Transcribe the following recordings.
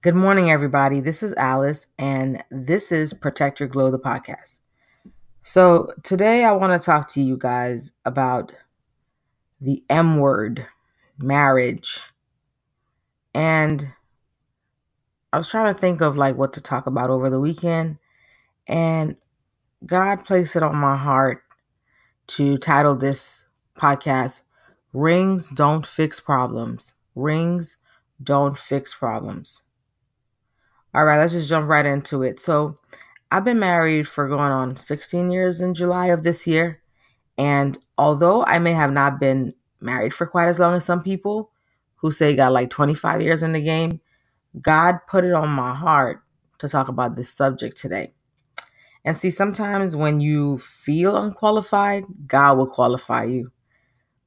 Good morning, everybody. This is Alice, and this is Protect Your Glow, the podcast. So, today I want to talk to you guys about the M word, marriage. And I was trying to think of like what to talk about over the weekend, and God placed it on my heart to title this podcast Rings Don't Fix Problems. Rings Don't Fix Problems. All right, let's just jump right into it. So, I've been married for going on 16 years in July of this year. And although I may have not been married for quite as long as some people who say got like 25 years in the game, God put it on my heart to talk about this subject today. And see, sometimes when you feel unqualified, God will qualify you.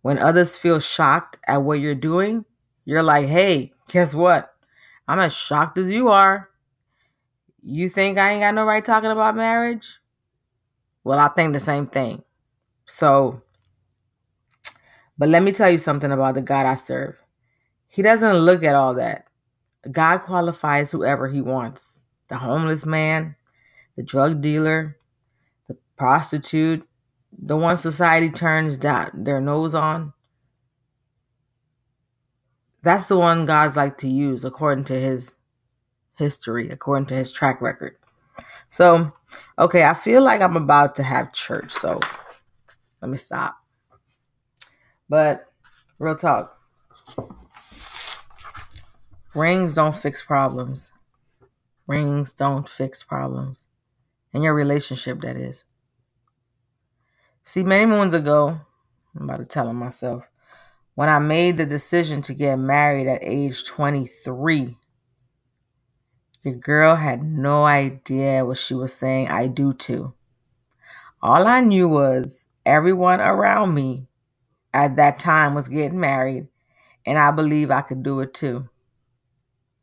When others feel shocked at what you're doing, you're like, hey, guess what? I'm as shocked as you are. You think I ain't got no right talking about marriage? Well, I think the same thing. So, but let me tell you something about the God I serve. He doesn't look at all that. God qualifies whoever he wants the homeless man, the drug dealer, the prostitute, the one society turns their nose on. That's the one God's like to use according to his history, according to his track record. So, okay, I feel like I'm about to have church, so let me stop. But real talk. Rings don't fix problems. Rings don't fix problems. In your relationship, that is. See, many moons ago, I'm about to tell myself, when I made the decision to get married at age 23, your girl had no idea what she was saying I do too. All I knew was everyone around me at that time was getting married, and I believe I could do it too.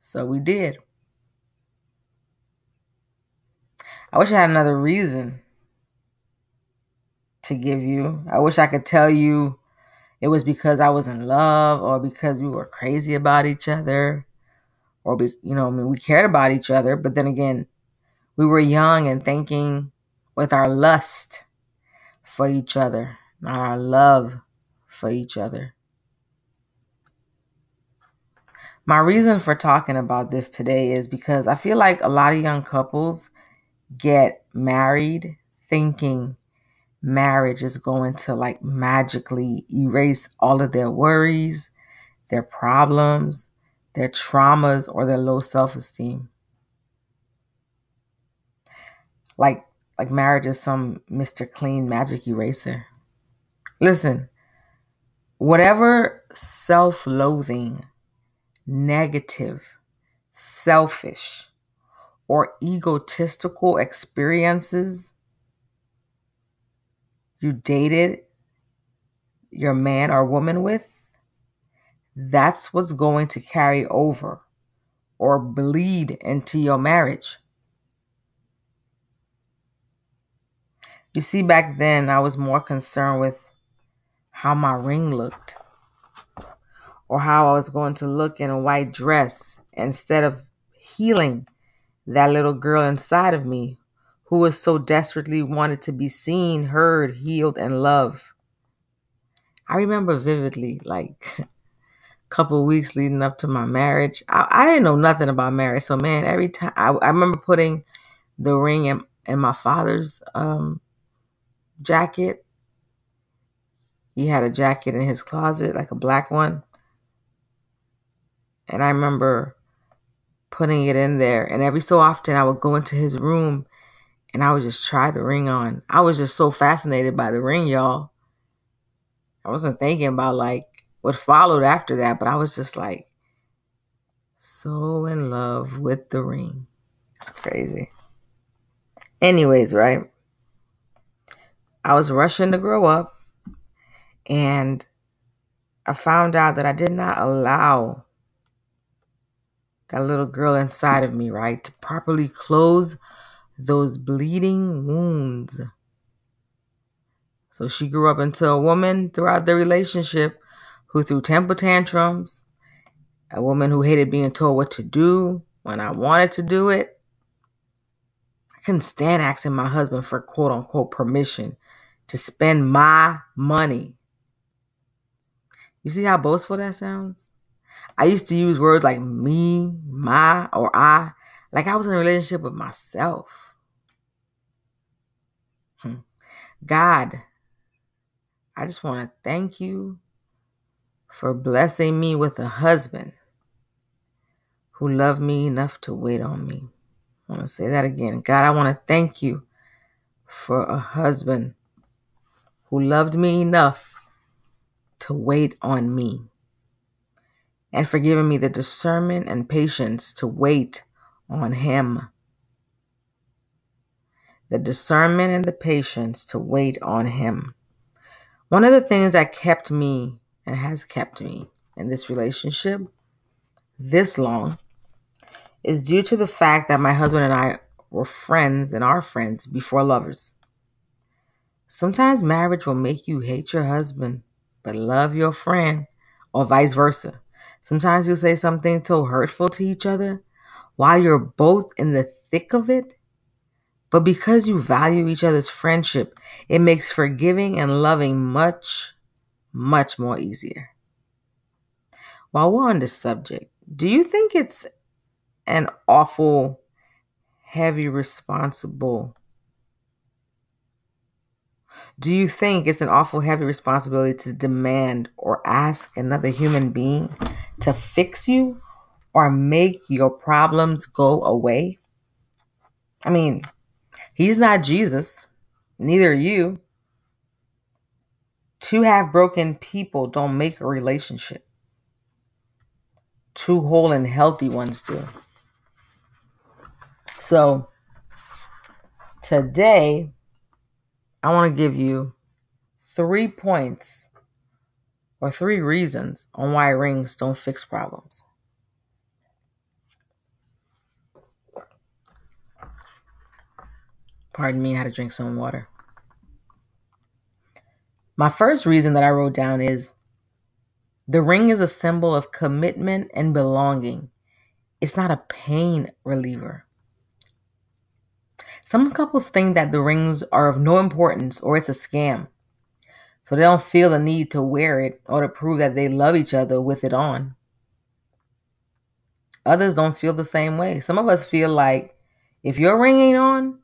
So we did. I wish I had another reason to give you. I wish I could tell you it was because I was in love or because we were crazy about each other or be, you know, I mean, we cared about each other, but then again, we were young and thinking with our lust for each other, not our love for each other. My reason for talking about this today is because I feel like a lot of young couples get married thinking marriage is going to like magically erase all of their worries, their problems, their traumas, or their low self esteem. Like, like marriage is some Mr. Clean magic eraser. Listen, whatever self loathing, negative, selfish, or egotistical experiences you dated your man or woman with, that's what's going to carry over or bleed into your marriage. You see, back then I was more concerned with how my ring looked or how I was going to look in a white dress instead of healing that little girl inside of me who was so desperately wanted to be seen, heard, healed, and loved. I remember vividly, like couple weeks leading up to my marriage. I, I, didn't know nothing about marriage, so man, every time I, I remember putting the ring in, in my father's um, jacket. He had a jacket in his closet, like a black one. And I remember putting it in there. And every so often I would go into his room and I would just try the ring on. I was just so fascinated by the ring, y'all. I wasn't thinking about like what followed after that, but I was just like so in love with the ring. It's crazy. Anyways, right? I was rushing to grow up and I found out that I did not allow that little girl inside of me, right, to properly close those bleeding wounds. So she grew up into a woman throughout the relationship who threw temper tantrums, a woman who hated being told what to do when I wanted to do it, I couldn't stand asking my husband for quote unquote permission to spend my money. You see how boastful that sounds? I used to use words like me, my, or I, like I was in a relationship with myself. Hmm. God, I just want to thank you for blessing me with a husband who loved me enough to wait on me. I want to say that again. God, I want to thank you for a husband who loved me enough to wait on me and for giving me the discernment and patience to wait on him. The discernment and the patience to wait on him. One of the things that kept me and has kept me in this relationship this long is due to the fact that my husband and I were friends and are friends before lovers. Sometimes marriage will make you hate your husband but love your friend, or vice versa. Sometimes you'll say something so hurtful to each other while you're both in the thick of it. But because you value each other's friendship, it makes forgiving and loving much, much more easier. While we're on this subject, do you think it's an awful, heavy, responsible? Do you think it's an awful, heavy responsibility to demand or ask another human being to fix you or make your problems go away? I mean, he's not Jesus, neither are you. Two half broken people don't make a relationship. Two whole and healthy ones do. So, today, I want to give you three points or three reasons on why rings don't fix problems. Pardon me, I had to drink some water. My first reason that I wrote down is the ring is a symbol of commitment and belonging. It's not a pain reliever. Some couples think that the rings are of no importance or it's a scam. So they don't feel the need to wear it or to prove that they love each other with it on. Others don't feel the same way. Some of us feel like if your ring ain't on,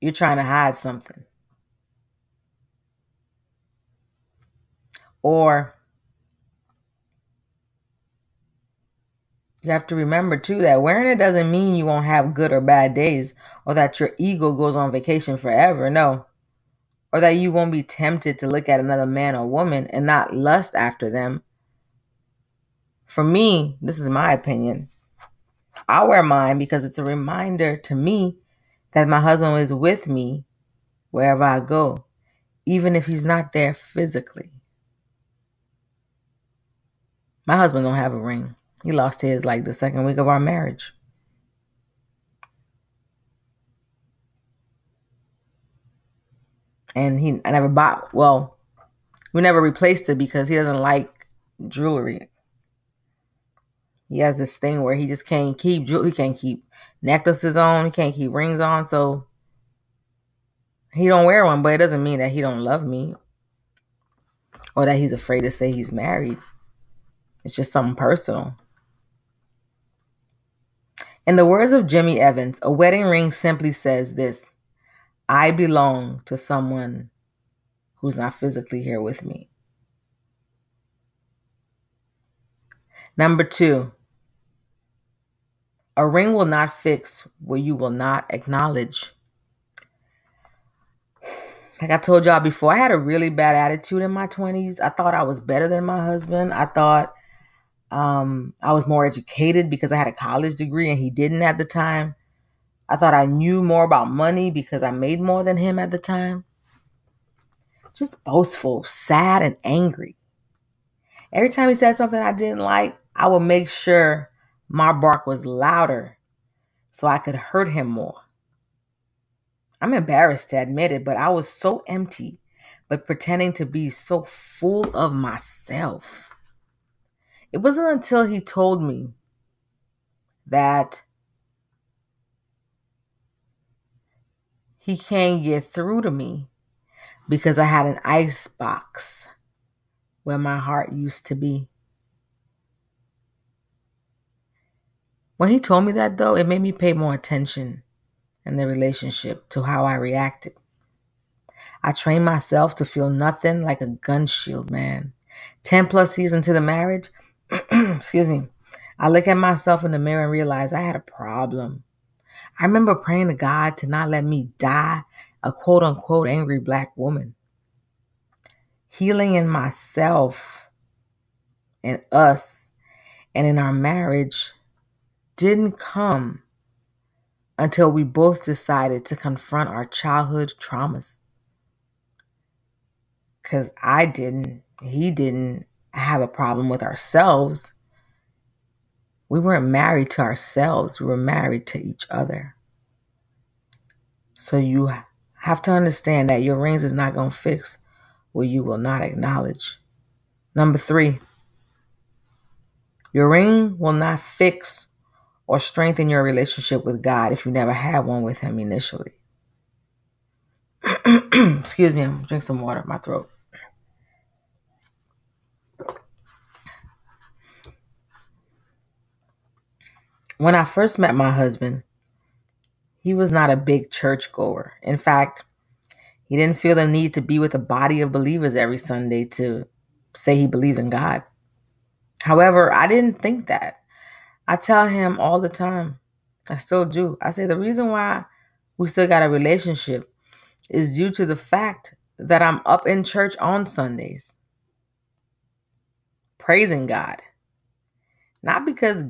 you're trying to hide something. Or you have to remember too that wearing it doesn't mean you won't have good or bad days or that your ego goes on vacation forever. No. Or that you won't be tempted to look at another man or woman and not lust after them. For me, this is my opinion. I wear mine because it's a reminder to me that my husband is with me wherever I go, even if he's not there physically. My husband don't have a ring. He lost his like the second week of our marriage. And he I never bought well, we never replaced it because he doesn't like jewelry. He has this thing where he just can't keep jewelry, he can't keep necklaces on, he can't keep rings on, so he don't wear one, but it doesn't mean that he don't love me or that he's afraid to say he's married. It's just something personal. In the words of Jimmy Evans, a wedding ring simply says this I belong to someone who's not physically here with me. Number two, a ring will not fix what you will not acknowledge. Like I told y'all before, I had a really bad attitude in my 20s. I thought I was better than my husband. I thought um, I was more educated because I had a college degree and he didn't at the time. I thought I knew more about money because I made more than him at the time. Just boastful, sad, and angry. Every time he said something I didn't like, I would make sure my bark was louder so I could hurt him more. I'm embarrassed to admit it, but I was so empty, but pretending to be so full of myself. It wasn't until he told me that he can't get through to me because I had an ice box where my heart used to be. When he told me that, though, it made me pay more attention in the relationship to how I reacted. I trained myself to feel nothing like a gun shield, man. 10 plus years into the marriage, excuse me, I look at myself in the mirror and realize I had a problem. I remember praying to God to not let me die a quote unquote angry black woman. Healing in myself and us and in our marriage didn't come until we both decided to confront our childhood traumas. Because I didn't, he didn't have a problem with ourselves. We weren't married to ourselves, we were married to each other. So you have to understand that your rings is not going to fix what you will not acknowledge. Number three, your ring will not fix or strengthen your relationship with God if you never had one with Him initially. Excuse me, I'm drink some water my throat. When I first met my husband, he was not a big church goer. In fact, he didn't feel the need to be with a body of believers every Sunday to say he believed in God. However, I didn't think that. I tell him all the time, I still do. I say the reason why we still got a relationship is due to the fact that I'm up in church on Sundays, praising God. Not because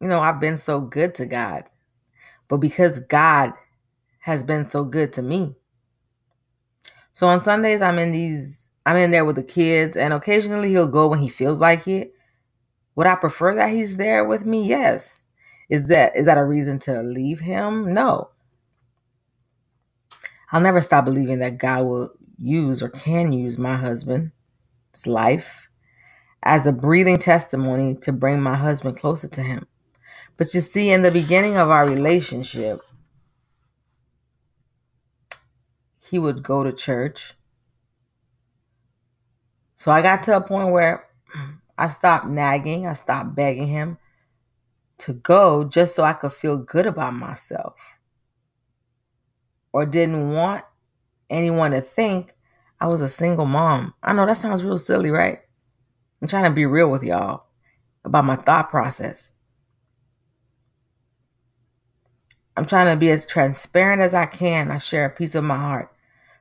you know, I've been so good to God, but because God has been so good to me. So on Sundays, I'm in these, I'm in there with the kids, and occasionally he'll go when he feels like it. Would I prefer that he's there with me? Yes. Is that is that a reason to leave him? No. I'll never stop believing that God will use or can use my husband's life as a breathing testimony to bring my husband closer to him. But you see, in the beginning of our relationship, he would go to church. So I got to a point where I stopped nagging, I stopped begging him to go just so I could feel good about myself. Or didn't want anyone to think I was a single mom. I know that sounds real silly, right? I'm trying to be real with y'all about my thought process. I'm trying to be as transparent as I can. I share a piece of my heart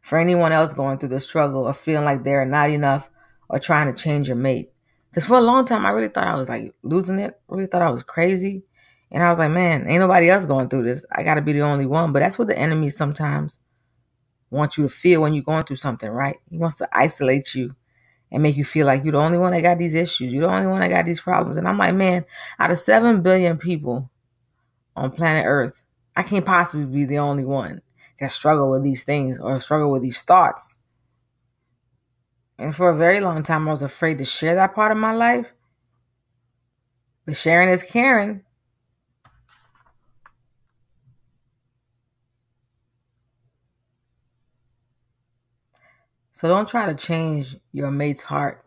for anyone else going through the struggle of feeling like they're not enough or trying to change your mate. Because for a long time, I really thought I was like losing it. I Really thought I was crazy. And I was like, man, ain't nobody else going through this. I got to be the only one. But that's what the enemy sometimes wants you to feel when you're going through something, right? He wants to isolate you and make you feel like you're the only one that got these issues. You're the only one that got these problems. And I'm like, man, out of 7 billion people on planet Earth, I can't possibly be the only one that struggle with these things or struggle with these thoughts. And for a very long time, I was afraid to share that part of my life. But sharing is caring. So don't try to change your mate's heart.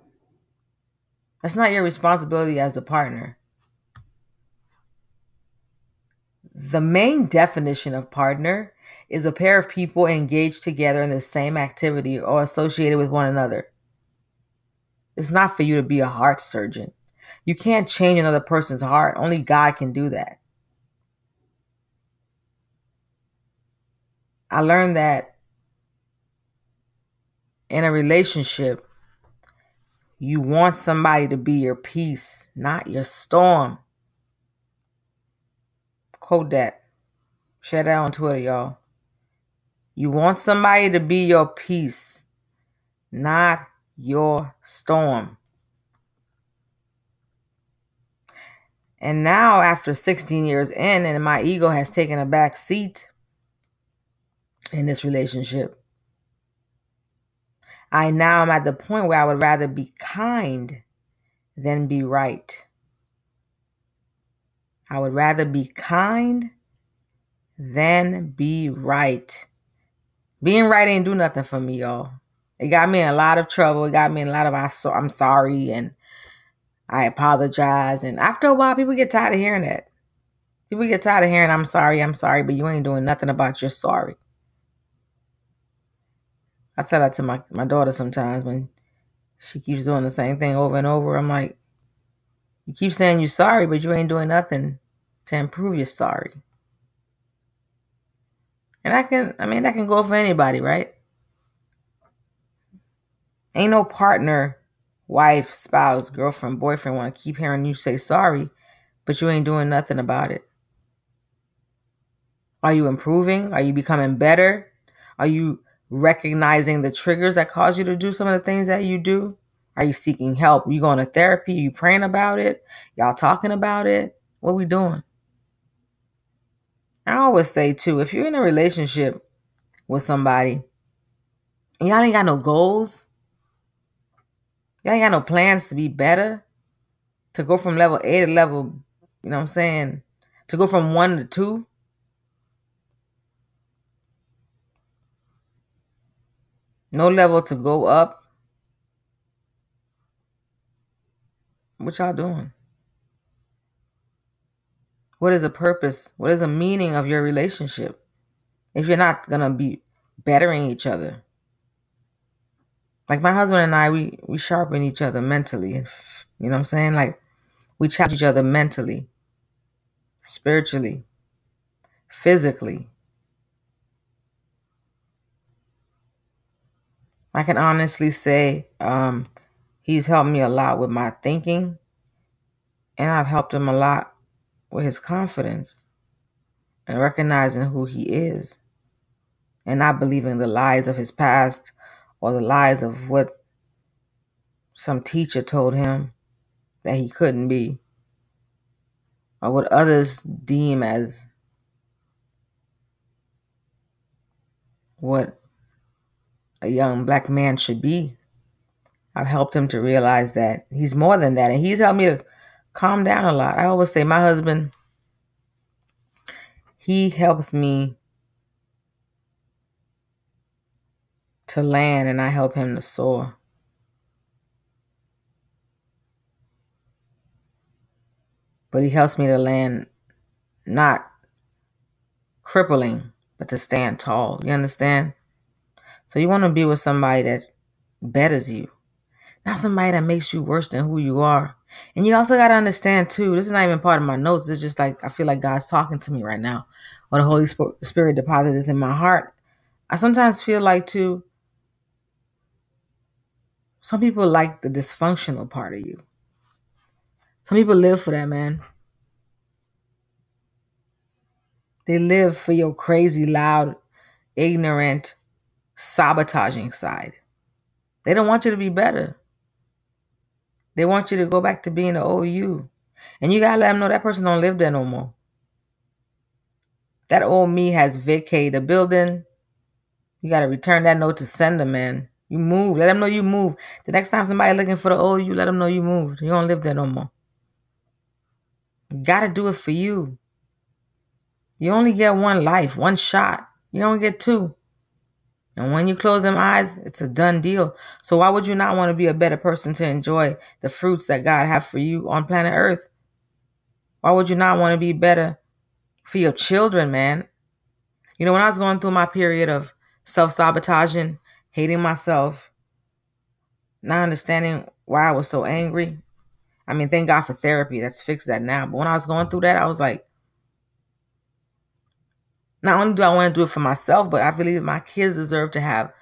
That's not your responsibility as a partner. The main definition of partner is a pair of people engaged together in the same activity or associated with one another. It's not for you to be a heart surgeon. You can't change another person's heart. Only God can do that. I learned that in a relationship, you want somebody to be your peace, not your storm. Quote that. Share that on Twitter, y'all. You want somebody to be your peace, not your storm. And now, after 16 years in, and my ego has taken a back seat in this relationship, I now am at the point where I would rather be kind than be right. I would rather be kind than be right. Being right ain't do nothing for me, y'all. It got me in a lot of trouble. It got me in a lot of I'm sorry and I apologize. And after a while, people get tired of hearing that. People get tired of hearing I'm sorry, I'm sorry, but you ain't doing nothing about your sorry. I tell that to my, my daughter sometimes when she keeps doing the same thing over and over. I'm like, you keep saying you're sorry, but you ain't doing nothing to improve your sorry. And I can, I mean, that can go for anybody, right? Ain't no partner, wife, spouse, girlfriend, boyfriend want to keep hearing you say sorry, but you ain't doing nothing about it. Are you improving? Are you becoming better? Are you recognizing the triggers that cause you to do some of the things that you do? Are you seeking help? Are you going to therapy? Are you praying about it? Y'all talking about it? What we doing? I always say too, if you're in a relationship with somebody and y'all ain't got no goals, y'all ain't got no plans to be better, to go from level A to level, you know what I'm saying, to go from one to two. No level to go up. What y'all doing? What is the purpose? What is the meaning of your relationship? If you're not gonna be bettering each other. Like my husband and I, we we sharpen each other mentally. You know what I'm saying? Like we challenge each other mentally, spiritually, physically. I can honestly say um, he's helped me a lot with my thinking, and I've helped him a lot with his confidence and recognizing who he is and not believing the lies of his past or the lies of what some teacher told him that he couldn't be or what others deem as what a young black man should be. I've helped him to realize that he's more than that. And he's helped me to calm down a lot. I always say, my husband, he helps me to land and I help him to soar. But he helps me to land not crippling, but to stand tall. You understand? So you want to be with somebody that betters you, not somebody that makes you worse than who you are. And you also got to understand too, this is not even part of my notes. It's just like I feel like God's talking to me right now, or the Holy Spirit deposited this in my heart. I sometimes feel like too, some people like the dysfunctional part of you. Some people live for that, man. They live for your crazy, loud, ignorant, sabotaging side. They don't want you to be better. They want you to go back to being the old you. And you gotta let them know that person don't live there no more. That old me has vacated the building. You gotta return that note to send sender, man. You move. Let them know you move. The next time somebody looking for the old you, let them know you moved. You don't live there no more. You gotta do it for you. You only get one life, one shot. You don't get two. And when you close them eyes, it's a done deal. So why would you not want to be a better person to enjoy the fruits that God have for you on planet Earth? Why would you not want to be better for your children, man? You know, when I was going through my period of self-sabotaging, hating myself, not understanding why I was so angry. I mean, thank God for therapy. That's fixed that now. But when I was going through that, I was like, not only do I want to do it for myself, but I believe my kids deserve to have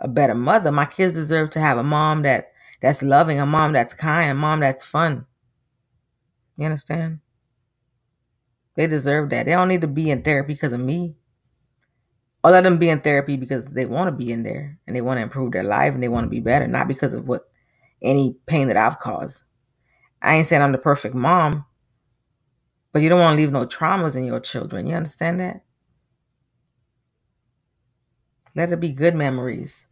a better mother. My kids deserve to have a mom that that's loving, a mom that's kind, a mom that's fun. You understand? They deserve that. They don't need to be in therapy because of me. Or let them be in therapy because they want to be in there and they want to improve their life and they want to be better, not because of what any pain that I've caused. I ain't saying I'm the perfect mom, but you don't want to leave no traumas in your children. You understand that? Let it be good memories.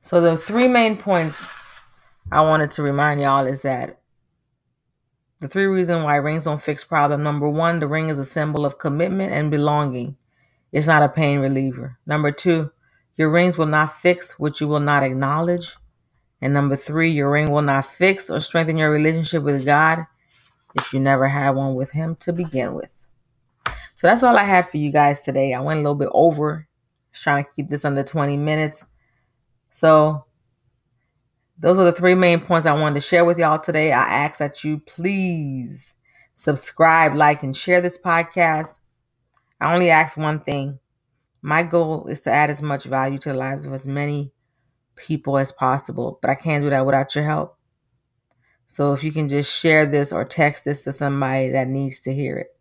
So the three main points I wanted to remind y'all is that the three reasons why rings don't fix problem. Number one, the ring is a symbol of commitment and belonging. It's not a pain reliever. Number two, your rings will not fix what you will not acknowledge. And number three, your ring will not fix or strengthen your relationship with God if you never had one with Him to begin with. So that's all I had for you guys today. I went a little bit over, trying to keep this under 20 minutes. So those are the three main points I wanted to share with y'all today. I ask that you please subscribe, like, and share this podcast. I only ask one thing. My goal is to add as much value to the lives of as many people as possible, but I can't do that without your help. So if you can just share this or text this to somebody that needs to hear it.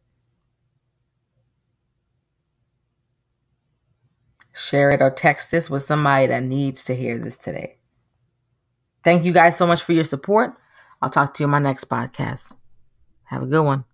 Share it or text this with somebody that needs to hear this today. Thank you guys so much for your support. I'll talk to you in my next podcast. Have a good one.